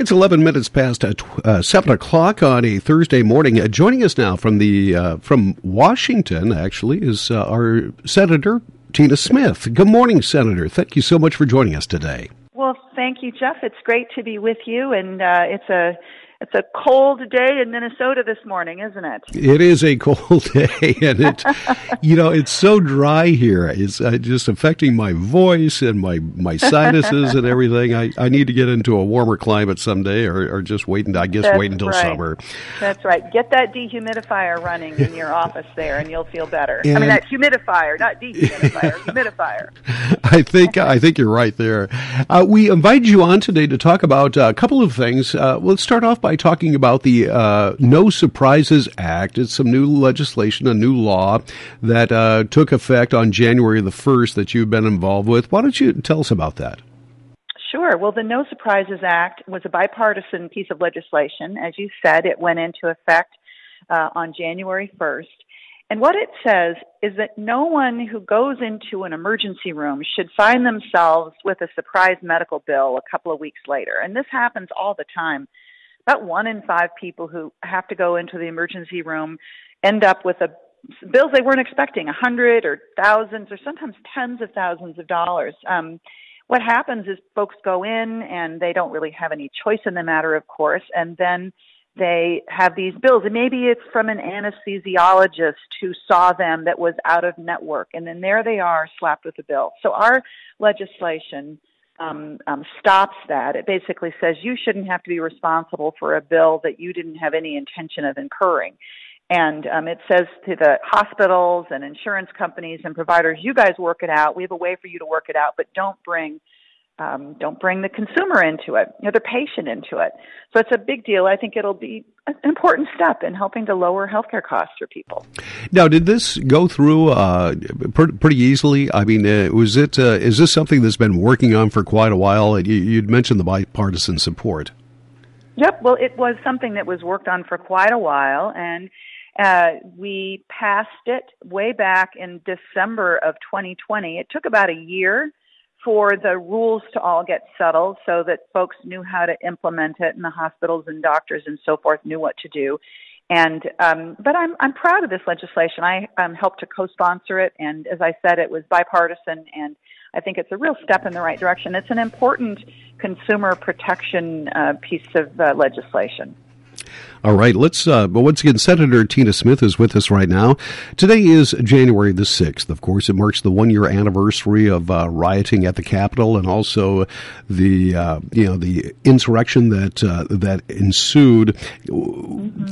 It's 11 minutes past uh, uh, 7 o'clock on a Thursday morning. Uh, joining us now from the uh, from Washington, actually, is uh, our Senator Tina Smith. Good morning, Senator. Thank you so much for joining us today. Well, thank you, Jeff. It's great to be with you, and uh, it's a it's a cold day in Minnesota this morning, isn't it? It is a cold day, and it, you know, it's so dry here. It's uh, just affecting my voice and my my sinuses and everything. I, I need to get into a warmer climate someday, or, or just wait. I guess That's wait until right. summer. That's right. Get that dehumidifier running in your office there, and you'll feel better. I mean, that humidifier, not dehumidifier, humidifier. I think I think you're right there. Uh, we invite you on today to talk about uh, a couple of things. Uh, let's start off by talking about the uh, No Surprises Act. It's some new legislation, a new law that uh, took effect on January the first that you've been involved with. Why don't you tell us about that? Sure. Well, the No Surprises Act was a bipartisan piece of legislation. As you said, it went into effect uh, on January 1st. And what it says is that no one who goes into an emergency room should find themselves with a surprise medical bill a couple of weeks later. And this happens all the time. About one in five people who have to go into the emergency room end up with a bills they weren't expecting, a hundred or thousands or sometimes tens of thousands of dollars. Um, what happens is folks go in and they don't really have any choice in the matter, of course, and then they have these bills. And maybe it's from an anesthesiologist who saw them that was out of network, and then there they are slapped with a bill. So our legislation um, um, stops that. It basically says you shouldn't have to be responsible for a bill that you didn't have any intention of incurring. And um, it says to the hospitals and insurance companies and providers, you guys work it out. We have a way for you to work it out, but don't bring um, don't bring the consumer into it, or the patient into it. So it's a big deal. I think it'll be an important step in helping to lower healthcare costs for people. Now, did this go through uh, pretty, pretty easily? I mean, uh, was it? Uh, is this something that's been working on for quite a while? You, you'd mentioned the bipartisan support. Yep. Well, it was something that was worked on for quite a while, and uh, we passed it way back in December of 2020. It took about a year for the rules to all get settled so that folks knew how to implement it and the hospitals and doctors and so forth knew what to do. And um, but I'm I'm proud of this legislation. I um, helped to co-sponsor it, and as I said, it was bipartisan, and I think it's a real step in the right direction. It's an important consumer protection uh, piece of uh, legislation. All right, let's. Uh, but once again, Senator Tina Smith is with us right now. Today is January the sixth. Of course, it marks the one-year anniversary of uh, rioting at the Capitol, and also the uh, you know the insurrection that uh, that ensued.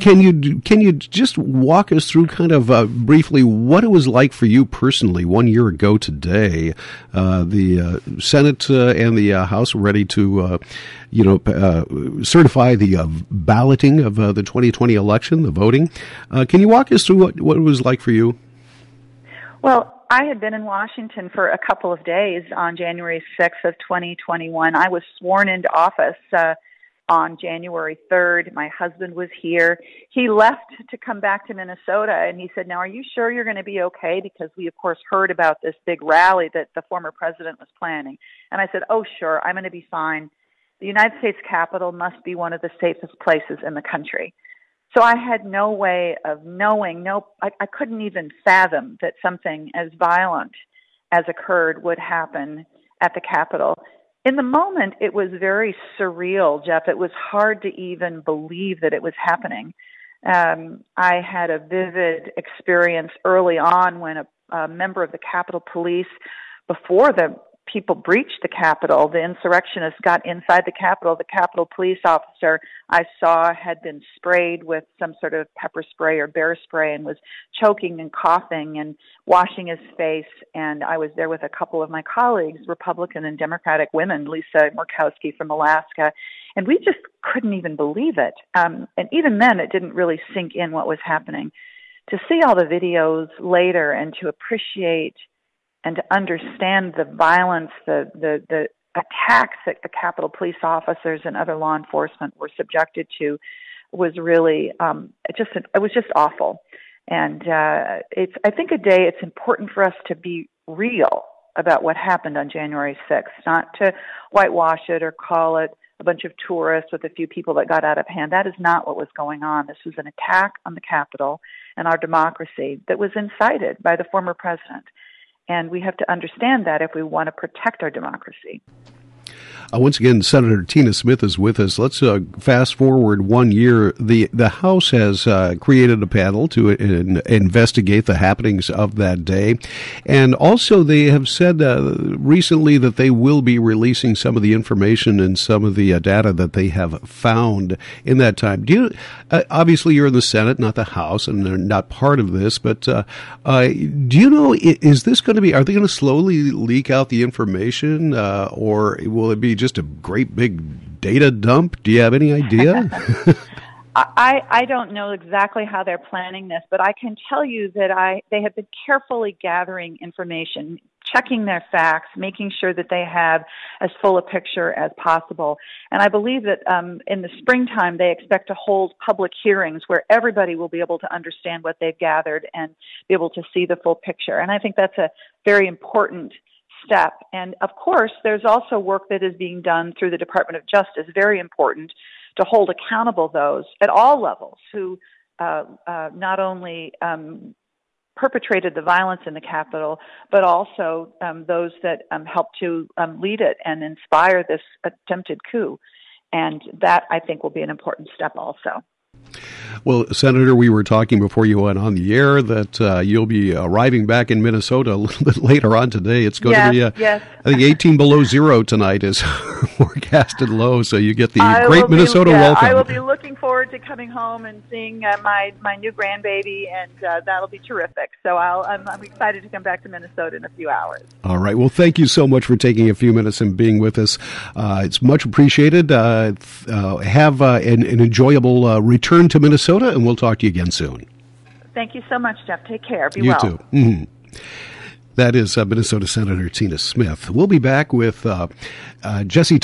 Can you can you just walk us through kind of uh, briefly what it was like for you personally one year ago today? Uh, the Senate and the House were ready to you know certify the balloting of the 2020 election, the voting. Uh, can you walk us through what, what it was like for you? Well, I had been in Washington for a couple of days on January 6th of 2021. I was sworn into office uh, on January 3rd. My husband was here. He left to come back to Minnesota and he said, "Now are you sure you're going to be okay because we of course heard about this big rally that the former president was planning." And I said, "Oh, sure. I'm going to be fine. The United States Capitol must be one of the safest places in the country." So I had no way of knowing, no, I, I couldn't even fathom that something as violent as occurred would happen at the Capitol. In the moment, it was very surreal, Jeff. It was hard to even believe that it was happening. Um, I had a vivid experience early on when a, a member of the Capitol Police, before the people breached the Capitol. The insurrectionists got inside the Capitol. The Capitol police officer I saw had been sprayed with some sort of pepper spray or bear spray and was choking and coughing and washing his face. And I was there with a couple of my colleagues, Republican and Democratic women, Lisa Murkowski from Alaska. And we just couldn't even believe it. Um, and even then, it didn't really sink in what was happening. To see all the videos later and to appreciate and to understand the violence, the, the, the attacks that the Capitol police officers and other law enforcement were subjected to was really um, just it was just awful. And uh, it's I think a day it's important for us to be real about what happened on January 6th, not to whitewash it or call it a bunch of tourists with a few people that got out of hand. That is not what was going on. This was an attack on the Capitol and our democracy that was incited by the former president. And we have to understand that if we want to protect our democracy. Uh, once again, Senator Tina Smith is with us. Let's uh, fast forward one year. The the House has uh, created a panel to in, investigate the happenings of that day, and also they have said uh, recently that they will be releasing some of the information and some of the uh, data that they have found in that time. Do you? Uh, obviously, you're in the Senate, not the House, and they're not part of this. But do you know? Is this going to be? Are they going to slowly leak out the information, or will it be just a great big data dump? Do you have any idea? I, I don't know exactly how they're planning this, but I can tell you that I they have been carefully gathering information, checking their facts, making sure that they have as full a picture as possible. And I believe that um, in the springtime they expect to hold public hearings where everybody will be able to understand what they've gathered and be able to see the full picture. And I think that's a very important step. And of course, there's also work that is being done through the Department of Justice, very important, to hold accountable those at all levels who uh, uh, not only um, perpetrated the violence in the Capitol, but also um, those that um, helped to um, lead it and inspire this attempted coup. And that, I think, will be an important step also. Well, Senator, we were talking before you went on the air that uh, you'll be arriving back in Minnesota a little bit later on today. It's going yes, to be, uh, yes. I think, 18 below zero tonight is forecasted low, so you get the I great Minnesota be, yeah, welcome. I will be looking forward to coming home and seeing uh, my my new grandbaby, and uh, that'll be terrific. So I'll, I'm, I'm excited to come back to Minnesota in a few hours. All right. Well, thank you so much for taking a few minutes and being with us. Uh, it's much appreciated. Uh, have an, an enjoyable return to Minnesota. And we'll talk to you again soon. Thank you so much, Jeff. Take care. Be you well. too. Mm-hmm. That is uh, Minnesota Senator Tina Smith. We'll be back with uh, uh, Jesse.